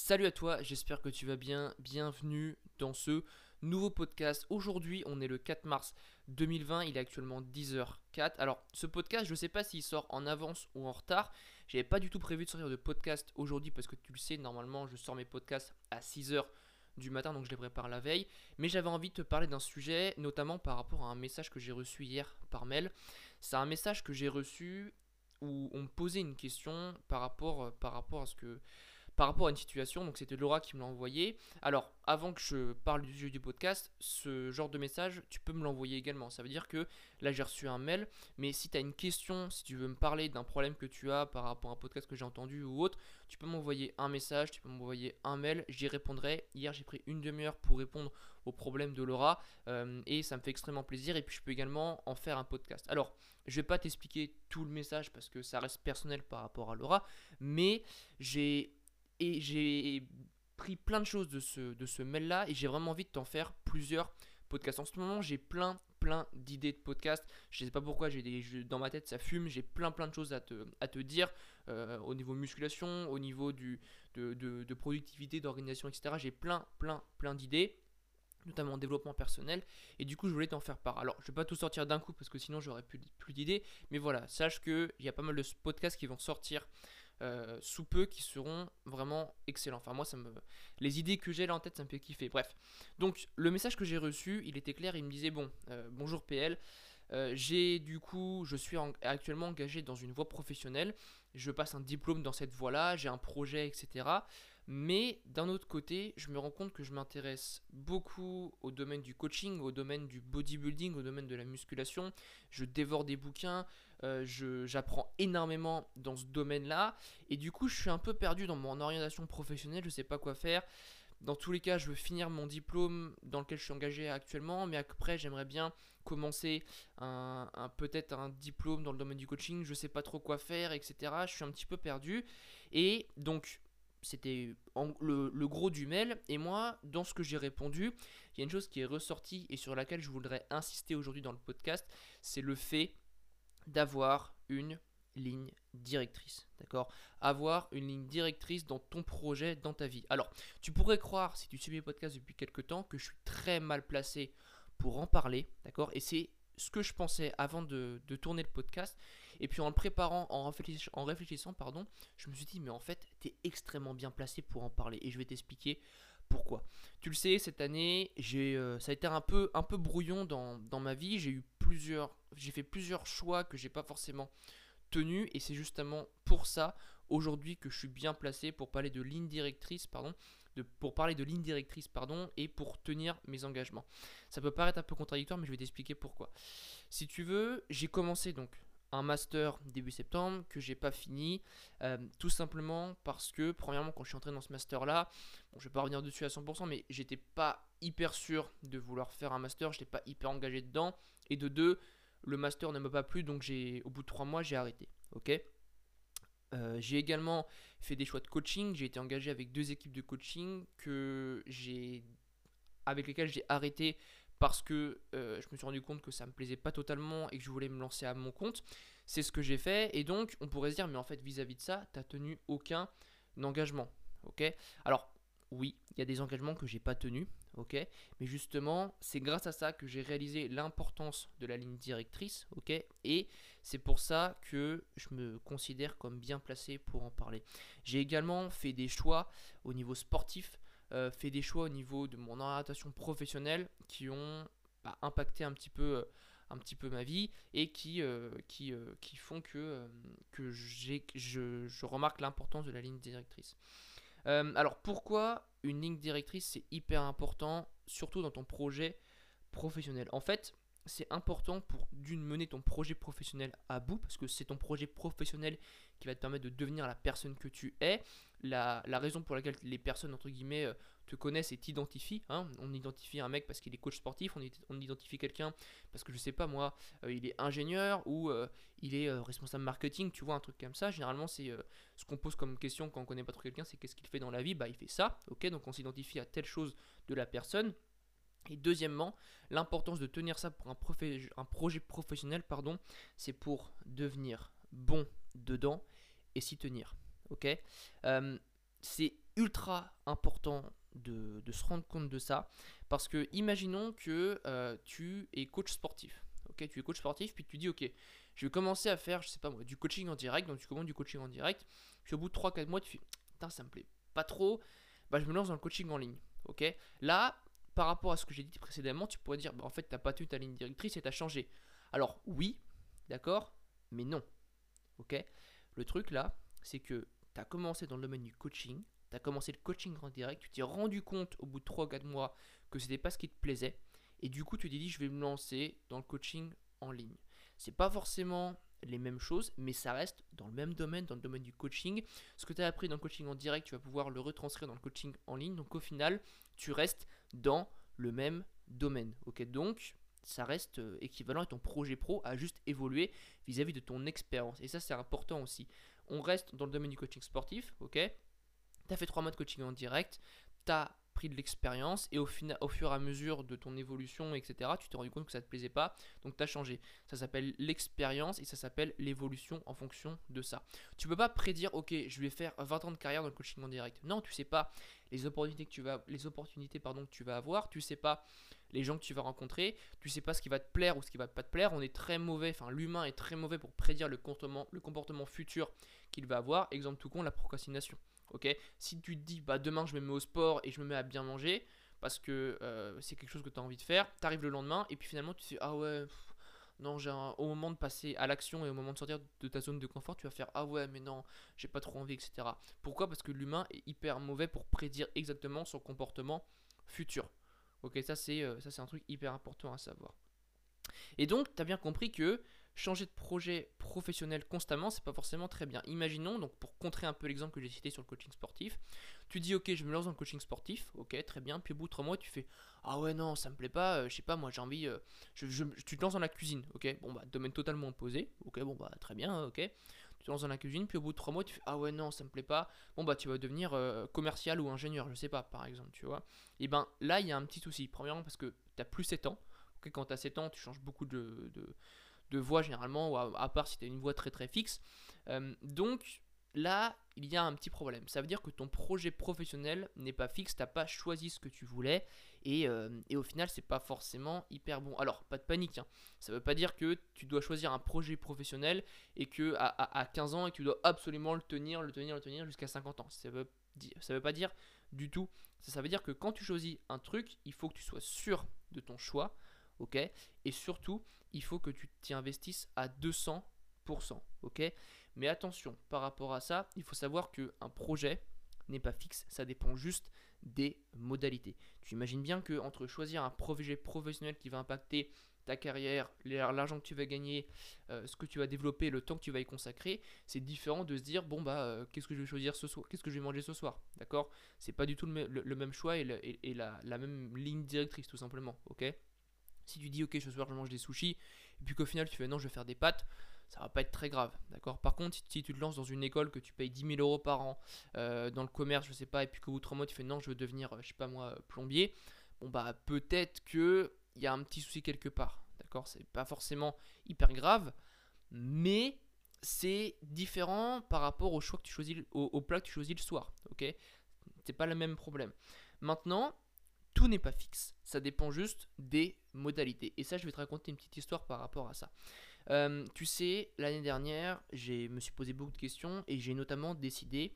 Salut à toi, j'espère que tu vas bien. Bienvenue dans ce nouveau podcast. Aujourd'hui, on est le 4 mars 2020, il est actuellement 10h04. Alors, ce podcast, je ne sais pas s'il sort en avance ou en retard. J'avais pas du tout prévu de sortir de podcast aujourd'hui parce que tu le sais, normalement, je sors mes podcasts à 6h du matin, donc je les prépare la veille. Mais j'avais envie de te parler d'un sujet, notamment par rapport à un message que j'ai reçu hier par mail. C'est un message que j'ai reçu où on me posait une question par rapport, par rapport à ce que par rapport à une situation. Donc c'était Laura qui me l'a envoyé. Alors avant que je parle du sujet du podcast, ce genre de message, tu peux me l'envoyer également. Ça veut dire que là j'ai reçu un mail, mais si tu as une question, si tu veux me parler d'un problème que tu as par rapport à un podcast que j'ai entendu ou autre, tu peux m'envoyer un message, tu peux m'envoyer un mail, j'y répondrai. Hier j'ai pris une demi-heure pour répondre aux problèmes de Laura euh, et ça me fait extrêmement plaisir et puis je peux également en faire un podcast. Alors je vais pas t'expliquer tout le message parce que ça reste personnel par rapport à Laura, mais j'ai et j'ai pris plein de choses de ce, de ce mail-là et j'ai vraiment envie de t'en faire plusieurs podcasts. En ce moment, j'ai plein, plein d'idées de podcasts. Je ne sais pas pourquoi, j'ai des, dans ma tête, ça fume. J'ai plein, plein de choses à te, à te dire euh, au niveau musculation, au niveau du, de, de, productivité, d'organisation, etc. J'ai plein, plein, plein d'idées notamment en développement personnel, et du coup je voulais t'en faire part. Alors je vais pas tout sortir d'un coup parce que sinon j'aurais plus, plus d'idées, mais voilà, sache qu'il y a pas mal de podcasts qui vont sortir euh, sous peu qui seront vraiment excellents. Enfin moi ça me les idées que j'ai là en tête ça me fait kiffer. Bref. Donc le message que j'ai reçu, il était clair, il me disait bon, euh, bonjour PL, euh, j'ai du coup, je suis actuellement engagé dans une voie professionnelle, je passe un diplôme dans cette voie-là, j'ai un projet, etc. Mais d'un autre côté, je me rends compte que je m'intéresse beaucoup au domaine du coaching, au domaine du bodybuilding, au domaine de la musculation. Je dévore des bouquins, euh, j'apprends énormément dans ce domaine-là. Et du coup, je suis un peu perdu dans mon orientation professionnelle, je ne sais pas quoi faire. Dans tous les cas, je veux finir mon diplôme dans lequel je suis engagé actuellement, mais après, j'aimerais bien commencer peut-être un diplôme dans le domaine du coaching. Je ne sais pas trop quoi faire, etc. Je suis un petit peu perdu. Et donc, c'était le, gros du mail. Et moi, dans ce que j'ai répondu, il y a une chose qui est ressortie et sur laquelle je voudrais insister aujourd'hui dans le podcast, c'est le fait d'avoir une ligne directrice. D'accord? Avoir une ligne directrice dans ton projet, dans ta vie. Alors, tu pourrais croire, si tu suis mes podcasts depuis quelques temps, que je suis très mal placé pour en parler. D'accord? Et c'est ce que je pensais avant de, tourner le podcast. Et puis en le préparant, en, réfléchissant, pardon, je me suis dit, mais en fait, tu es extrêmement bien placé pour en parler. Et je vais t'expliquer pourquoi. Tu le sais, cette année, euh, ça a été un peu, un peu brouillon dans, dans ma vie. J'ai eu plusieurs, j'ai fait plusieurs choix que j'ai pas forcément tenus. Et c'est justement pour ça, aujourd'hui, que je suis bien placé pour parler de ligne directrice, pardon, pour parler de ligne directrice pardon, et pour tenir mes engagements. Ça peut paraître un peu contradictoire, mais je vais t'expliquer pourquoi. Si tu veux, j'ai commencé donc un master début septembre que j'ai pas fini, euh, tout simplement parce que, premièrement, quand je suis entré dans ce master-là, bon, je vais pas revenir dessus à 100%, mais j'étais pas hyper sûr de vouloir faire un master, j'étais pas hyper engagé dedans, et de deux, le master ne m'a pas plu, donc j'ai, au bout de trois mois, j'ai arrêté. Ok? Euh, j'ai également fait des choix de coaching. J'ai été engagé avec deux équipes de coaching que j'ai, avec lesquelles j'ai arrêté parce que euh, je me suis rendu compte que ça me plaisait pas totalement et que je voulais me lancer à mon compte. C'est ce que j'ai fait et donc on pourrait se dire mais en fait vis-à-vis de ça, tu n'as tenu aucun engagement. OK? Alors oui, il y a des engagements que j'ai pas tenus, ok? Mais justement, c'est grâce à ça que j'ai réalisé l'importance de la ligne directrice, ok? Et c'est pour ça que je me considère comme bien placé pour en parler. J'ai également fait des choix au niveau sportif, euh, fait des choix au niveau de mon orientation professionnelle qui ont bah, impacté un petit peu. Euh, un ma vie et qui, euh, font que, que je, je remarque l'importance de la ligne directrice. Alors pourquoi une ligne directrice c'est hyper important, surtout dans ton projet professionnel? En fait, c'est important pour d'une mener ton projet professionnel à bout parce que c'est ton projet professionnel qui va te permettre de devenir la personne que tu es. La, raison pour laquelle les personnes entre guillemets euh, te connaissent et t'identifient. Hein. On identifie un mec parce qu'il est coach sportif, on, on identifie quelqu'un parce que je sais pas moi, euh, il est ingénieur ou euh, il est responsable marketing, tu vois, un truc comme ça. Généralement, c'est ce qu'on pose comme question quand on connaît pas trop quelqu'un, c'est qu'est-ce qu'il fait dans la vie? Bah, il fait ça, ok Donc on s'identifie à telle chose de la personne. Et deuxièmement, l'importance de tenir ça pour un, projet professionnel, pardon, c'est pour devenir bon dedans et s'y tenir. Ok? Euh, C'est ultra important de, se rendre compte de ça. Parce que imaginons que euh, tu es coach sportif. Ok, tu es coach sportif, puis tu dis ok, je vais commencer à faire, je sais pas moi, du coaching en direct. Donc tu commandes du coaching en direct. Puis au bout de 3-4 mois, tu fais putain, ça me plaît pas trop. Bah, je me lance dans le coaching en ligne. Ok, là, par rapport à ce que j'ai dit précédemment, tu pourrais dire bah, en fait, t'as pas tenu ta ligne directrice et t'as changé. Alors oui, d'accord, mais non. Ok, le truc là, c'est que tu as commencé dans le domaine du coaching, tu as commencé le coaching en direct, tu t'es rendu compte au bout de 3 4 mois que c'était pas ce qui te plaisait, et du coup tu t'es dit je vais me lancer dans le coaching en ligne. C'est pas forcément les mêmes choses, mais ça reste dans le même domaine, dans le domaine du coaching. Ce que tu as appris dans le coaching en direct, tu vas pouvoir le retranscrire dans le coaching en ligne. Donc au final, tu restes dans le même domaine. Ok, donc ça reste euh, équivalent et ton projet pro a juste évolué vis-à-vis -vis de ton expérience. Et ça, c'est important aussi. On reste dans le domaine du coaching sportif, ok? Tu as fait trois mois de coaching en direct, tu as de l'expérience et au, au fur et à mesure de ton évolution, etc., tu t'es rendu compte que ça ne te plaisait pas, donc tu as changé. Ça s'appelle l'expérience et ça s'appelle l'évolution en fonction de ça. Tu peux pas prédire, ok, je vais faire 20 ans de carrière dans le coaching en direct. Non, tu sais pas les opportunités que tu vas, les opportunités, pardon, que tu vas avoir, tu sais pas les gens que tu vas rencontrer, tu sais pas ce qui va te plaire ou ce qui va pas te plaire. On est très mauvais, enfin l'humain est très mauvais pour prédire le comportement, le comportement futur qu'il va avoir. Exemple tout con, la procrastination. Ok, si tu te dis bah demain je me mets au sport et je me mets à bien manger parce que euh, c'est quelque chose que tu as envie de faire, tu arrives le lendemain et puis finalement tu te dis ah ouais non j'ai au moment de passer à l'action et au moment de sortir de ta zone de confort tu vas faire ah ouais mais non j'ai pas trop envie etc. Pourquoi? Parce que l'humain est hyper mauvais pour prédire exactement son comportement futur. Ok ça c'est euh, ça c'est un truc hyper important à savoir. Et donc tu as bien compris que changer de projet professionnel constamment, c'est pas forcément très bien. Imaginons, donc pour contrer un peu l'exemple que j'ai cité sur le coaching sportif, tu dis ok, je me lance dans le coaching sportif, ok, très bien, puis au bout de trois mois, tu fais ah ouais, non, ça me plaît pas, euh, je sais pas, moi j'ai envie, euh, je, tu te lances dans la cuisine, ok, bon bah, domaine totalement opposé, ok, bon bah, très bien, ok, tu te lances dans la cuisine, puis au bout de trois mois, tu fais ah ouais, non, ça me plaît pas, bon bah, tu vas devenir euh, commercial ou ingénieur, je sais pas, par exemple, tu vois, et ben là, il y a un petit souci, premièrement parce que tu as plus 7 ans, ok, quand tu as 7 ans, tu changes beaucoup de voix généralement, ou à, part si tu as une voix très très fixe. Euh, donc là, il y a un petit problème. Ça veut dire que ton projet professionnel n'est pas fixe, tu n'as pas choisi ce que tu voulais, et, euh, et au final, c'est pas forcément hyper bon. Alors, pas de panique, hein. ça veut pas dire que tu dois choisir un projet professionnel et que à, 15 ans et que tu dois absolument le tenir, le tenir, le tenir jusqu'à 50 ans. Ça veut, veut pas dire du tout. Ça, ça veut dire que quand tu choisis un truc, il faut que tu sois sûr de ton choix ok? Et surtout, il faut que tu t'y investisses à 200%, ok? Mais attention, par rapport à ça, il faut savoir qu'un projet n'est pas fixe, ça dépend juste des modalités. Tu imagines bien que entre choisir un projet professionnel qui va impacter ta carrière, l'argent que tu vas gagner, euh, ce que tu vas développer, le temps que tu vas y consacrer, c'est différent de se dire bon bah euh, qu'est-ce que je vais choisir ce soir, qu'est-ce que je vais manger ce soir, d'accord? C'est pas du tout le, même choix et, la, la, même ligne directrice tout simplement, ok? Si tu dis ok ce soir je mange des sushis et puis qu'au final tu fais non je vais faire des pâtes, ça va pas être très grave, d'accord? Par contre si tu te lances dans une école que tu payes 10 000 euros par an euh, dans le commerce, je sais pas, et puis qu'au bout de 3 mois tu fais non je veux devenir, je sais pas moi, plombier, bon bah peut-être que il y a un petit souci quelque part, d'accord? C'est pas forcément hyper grave, mais c'est différent par rapport au choix que tu choisis, au, plat que tu choisis le soir, ok? C'est pas le même problème. Maintenant, n'est pas fixe. Ça dépend juste des modalités. Et ça, je vais te raconter une petite histoire par rapport à ça. Euh, tu sais, l'année dernière, je me suis posé beaucoup de questions et j'ai notamment décidé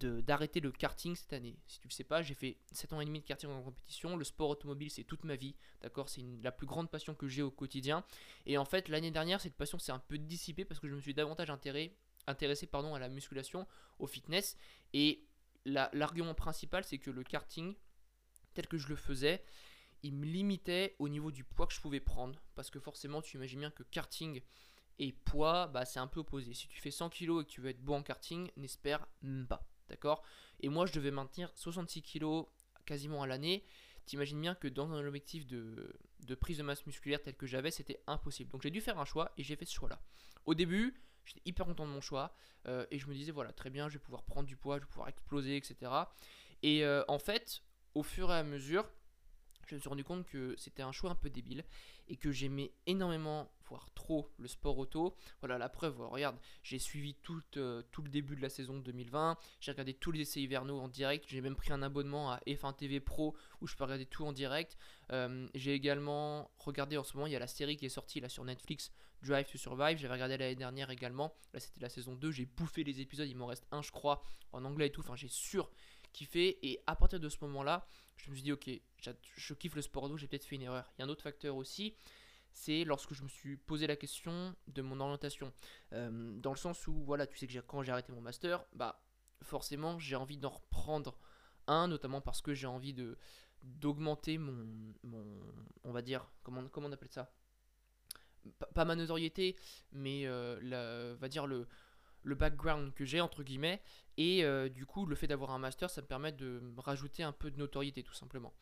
d'arrêter le karting cette année. Si tu ne sais pas, j'ai fait 7 ans et demi de karting en compétition. Le sport automobile, c'est toute ma vie. D'accord? C'est la plus grande passion que j'ai au quotidien. Et en fait, l'année dernière, cette passion s'est un peu dissipée parce que je me suis davantage intéressé, intéressé pardon, à la musculation, au fitness. Et l'argument principal, c'est que le karting, tel que je le faisais, il me limitait au niveau du poids que je pouvais prendre. Parce que forcément, tu imagines bien que karting et poids, bah, c'est un peu opposé. Si tu fais 100 kg et que tu veux être bon en karting, n'espère pas. D'accord? Et moi, je devais maintenir 66 kg quasiment à l'année. T'imagines bien que dans un objectif de, prise de masse musculaire tel que j'avais, c'était impossible. Donc j'ai dû faire un choix et j'ai fait ce choix-là. Au début, j'étais hyper content de mon choix euh, et je me disais, voilà, très bien, je vais pouvoir prendre du poids, je vais pouvoir exploser, etc. Et euh, en fait, au fur et à mesure, je me suis rendu compte que c'était un choix un peu débile et que j'aimais énormément, voire trop, le sport auto. Voilà la preuve, regarde, j'ai suivi tout, euh, tout, le début de la saison 2020, j'ai regardé tous les essais hivernaux en direct, j'ai même pris un abonnement à F1 TV Pro où je peux regarder tout en direct. Euh, j'ai également regardé en ce moment, il y a la série qui est sortie là sur Netflix, Drive to Survive, j'avais regardé l'année dernière également, là c'était la saison 2, j'ai bouffé les épisodes, il m'en reste un je crois, en anglais et tout, enfin j'ai sûr kiffé et à partir de ce moment-là, je me suis dit, ok, je kiffe le sport d'eau, j'ai peut-être fait une erreur. Il y a un autre facteur aussi, c'est lorsque je me suis posé la question de mon orientation. Dans le sens où, voilà, tu sais que quand j'ai arrêté mon master, bah forcément j'ai envie d'en reprendre un, notamment parce que j'ai envie de d'augmenter mon, mon, on va dire, comment, comment on appelle ça? Pas, ma notoriété, mais euh, la, va dire le, le background que j'ai entre guillemets et euh, du coup le fait d'avoir un master ça me permet de rajouter un peu de notoriété tout simplement.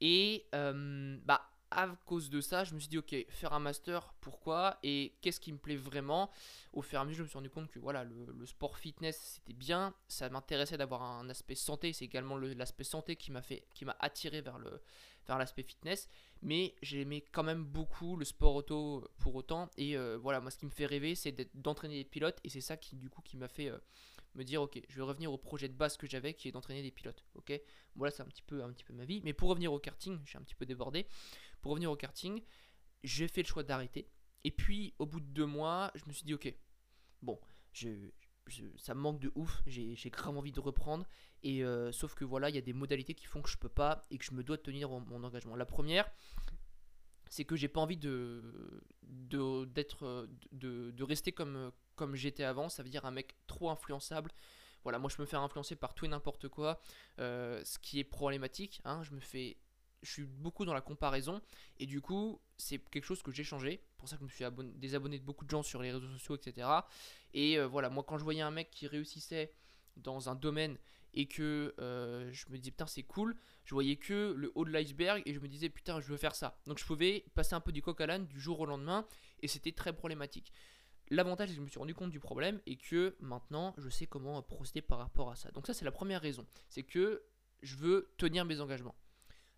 Et euh, bah à cause de ça je me suis dit ok faire un master pourquoi et qu'est-ce qui me plaît vraiment? Au fur et à mesure je me suis rendu compte que voilà le, sport fitness c'était bien. Ça m'intéressait d'avoir un aspect santé. C'est également l'aspect santé qui m'a fait qui m'a attiré vers le vers l'aspect fitness mais j'aimais quand même beaucoup le sport auto pour autant. Et euh, voilà, moi ce qui me fait rêver, c'est d'entraîner des pilotes, et c'est ça qui du coup qui m'a fait euh, me dire ok, je vais revenir au projet de base que j'avais, qui est d'entraîner des pilotes. Ok, voilà, c'est un petit peu un petit peu ma vie. Mais pour revenir au karting, suis un petit peu débordé. Pour revenir au karting, j'ai fait le choix d'arrêter. Et puis au bout de deux mois, je me suis dit ok, bon, je, ça me manque de ouf, j'ai grave envie de reprendre. Et euh, sauf que voilà, il y a des modalités qui font que je peux pas et que je me dois tenir mon, engagement. La première, c'est que j'ai pas envie de de, de, rester comme comme j'étais avant. Ça veut dire un mec trop influençable. Voilà, moi je peux me faire influencer par tout et n'importe quoi, euh, ce qui est problématique. Hein, je me fais je suis beaucoup dans la comparaison et du coup c'est quelque chose que j'ai changé pour ça que je me suis désabonné de beaucoup de gens sur les réseaux sociaux etc et euh, voilà moi quand je voyais un mec qui réussissait dans un domaine et que euh, je me disais putain c'est cool je voyais que le haut de l'iceberg et je me disais putain je veux faire ça donc je pouvais passer un peu du coq à l'âne du jour au lendemain et c'était très problématique L'avantage, c'est que je me suis rendu compte du problème et que maintenant, je sais comment procéder par rapport à ça. Donc ça, c'est la première raison. C'est que je veux tenir mes engagements.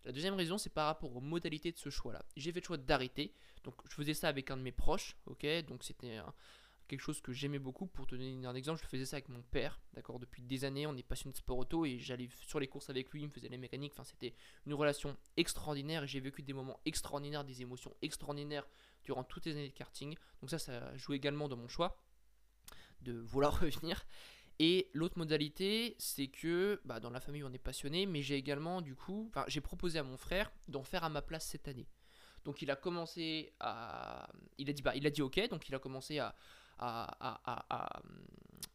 La deuxième raison, c'est par rapport aux modalités de ce choix-là. J'ai fait le choix d'arrêter. Donc, je faisais ça avec un de mes proches, ok? Donc, c'était quelque chose que j'aimais beaucoup. Pour te donner un exemple, je faisais ça avec mon père, d'accord? Depuis des années, on est passionné de sport auto et j'allais sur les courses avec lui, il me faisait les mécaniques. Enfin, c'était une relation extraordinaire j'ai vécu des moments extraordinaires, des émotions extraordinaires durant toutes les années de karting. Donc, ça, ça joue également dans mon choix de vouloir revenir. Et l'autre modalité, c'est que bah, dans la famille, on est passionné, mais j'ai également, du coup, j'ai proposé à mon frère d'en faire à ma place cette année. Donc il a commencé à. Il a dit, bah, il a dit ok, donc il a commencé à,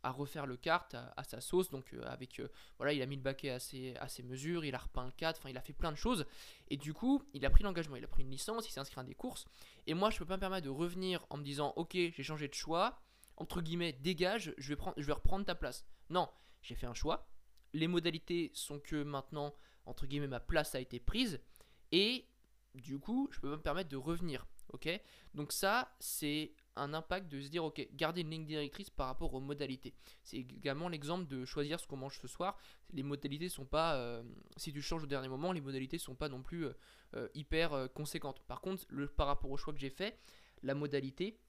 refaire le kart à, sa sauce. Donc euh, avec. Euh, voilà, il a mis le baquet à ses, à ses mesures, il a repeint le 4, enfin il a fait plein de choses. Et du coup, il a pris l'engagement, il a pris une licence, il s'est inscrit à des courses. Et moi, je peux pas me permettre de revenir en me disant ok, j'ai changé de choix entre guillemets, dégage, je vais, prendre, reprendre ta place. Non, j'ai fait un choix. Les modalités sont que maintenant, entre guillemets, ma place a été prise. Et du coup, je peux me permettre de revenir. Ok? Donc ça, c'est un impact de se dire, ok, garder une ligne directrice par rapport aux modalités. C'est également l'exemple de choisir ce qu'on mange ce soir. Les modalités sont pas, euh, si tu changes au dernier moment, les modalités sont pas non plus euh, euh, hyper conséquentes. Par contre, le, par rapport au choix que j'ai fait, la modalité,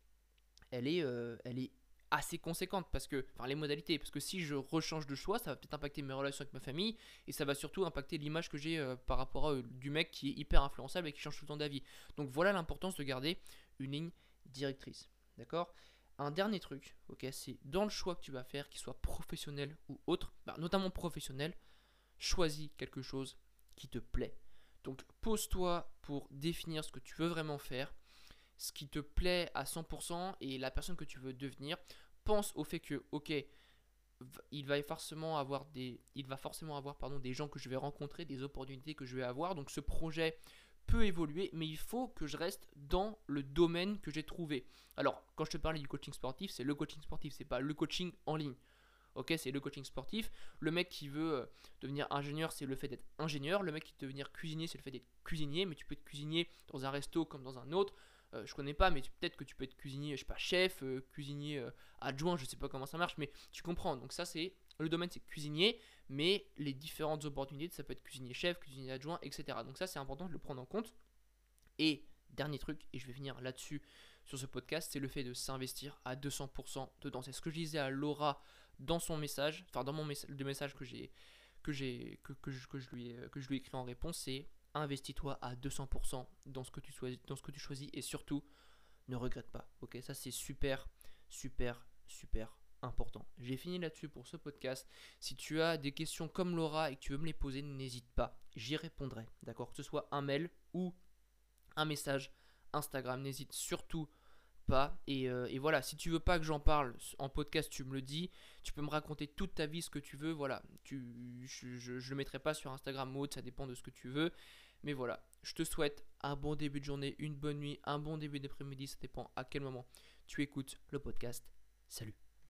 elle est, elle est assez conséquente parce que enfin les modalités parce que si je rechange de choix ça va peut-être impacter mes relations avec ma famille et ça va surtout impacter l'image que j'ai euh, par rapport à, du mec qui est hyper influençable et qui change tout le temps d'avis. Donc voilà l'importance de garder une ligne directrice d'accord? Un dernier truc ok c'est dans le choix que tu vas faire qu'il soit professionnel ou autre bah, notamment professionnel choisis quelque chose qui te plaît. Donc pose-toi pour définir ce que tu veux vraiment faire ce qui te plaît à 100% et la personne que tu veux devenir. Pense au fait que, ok, il va forcément avoir des, gens que je vais rencontrer, des opportunités que je vais avoir. Donc ce projet peut évoluer, mais il faut que je reste dans le domaine que j'ai trouvé. Alors, quand je te parlais du coaching sportif, c'est le coaching sportif, c'est pas le coaching en ligne. Ok, c'est le coaching sportif. Le mec qui veut euh, devenir ingénieur, c'est le fait d'être ingénieur. Le mec qui veut devenir cuisinier, c'est le fait d'être cuisinier. Mais tu peux être cuisinier dans un resto comme dans un autre. Euh, je connais pas, mais peut-être que tu peux être cuisinier, je sais pas, chef, euh, cuisinier euh, adjoint, je sais pas comment ça marche, mais tu comprends. Donc ça c'est le domaine c'est cuisinier, mais les différentes opportunités, ça peut être cuisinier chef, cuisinier adjoint, etc. Donc ça c'est important de le prendre en compte. Et dernier truc, et je vais venir là-dessus sur ce podcast, c'est le fait de s'investir à 200% dedans. C'est ce que je disais à Laura dans son message, enfin dans mon le message que j'ai que j'ai que, que, je, lui que je lui ai écrit en réponse, c'est investis-toi à 200% dans ce que tu choisis, dans ce que tu choisis et surtout ne regrette pas. Ok, ça c'est super, super, super important. J'ai fini là-dessus pour ce podcast. Si tu as des questions comme Laura et que tu veux me les poser, n'hésite pas, j'y répondrai. D'accord, que ce soit un mail ou un message Instagram, n'hésite surtout pas. Et, euh, et, voilà, si tu veux pas que j'en parle en podcast, tu me le dis. Tu peux me raconter toute ta vie, ce que tu veux. Voilà, je, je, je le mettrai pas sur Instagram ou autre, ça dépend de ce que tu veux. Mais voilà, je te souhaite un bon début de journée, une bonne nuit, un bon début d'après-midi, ça dépend à quel moment tu écoutes le podcast. Salut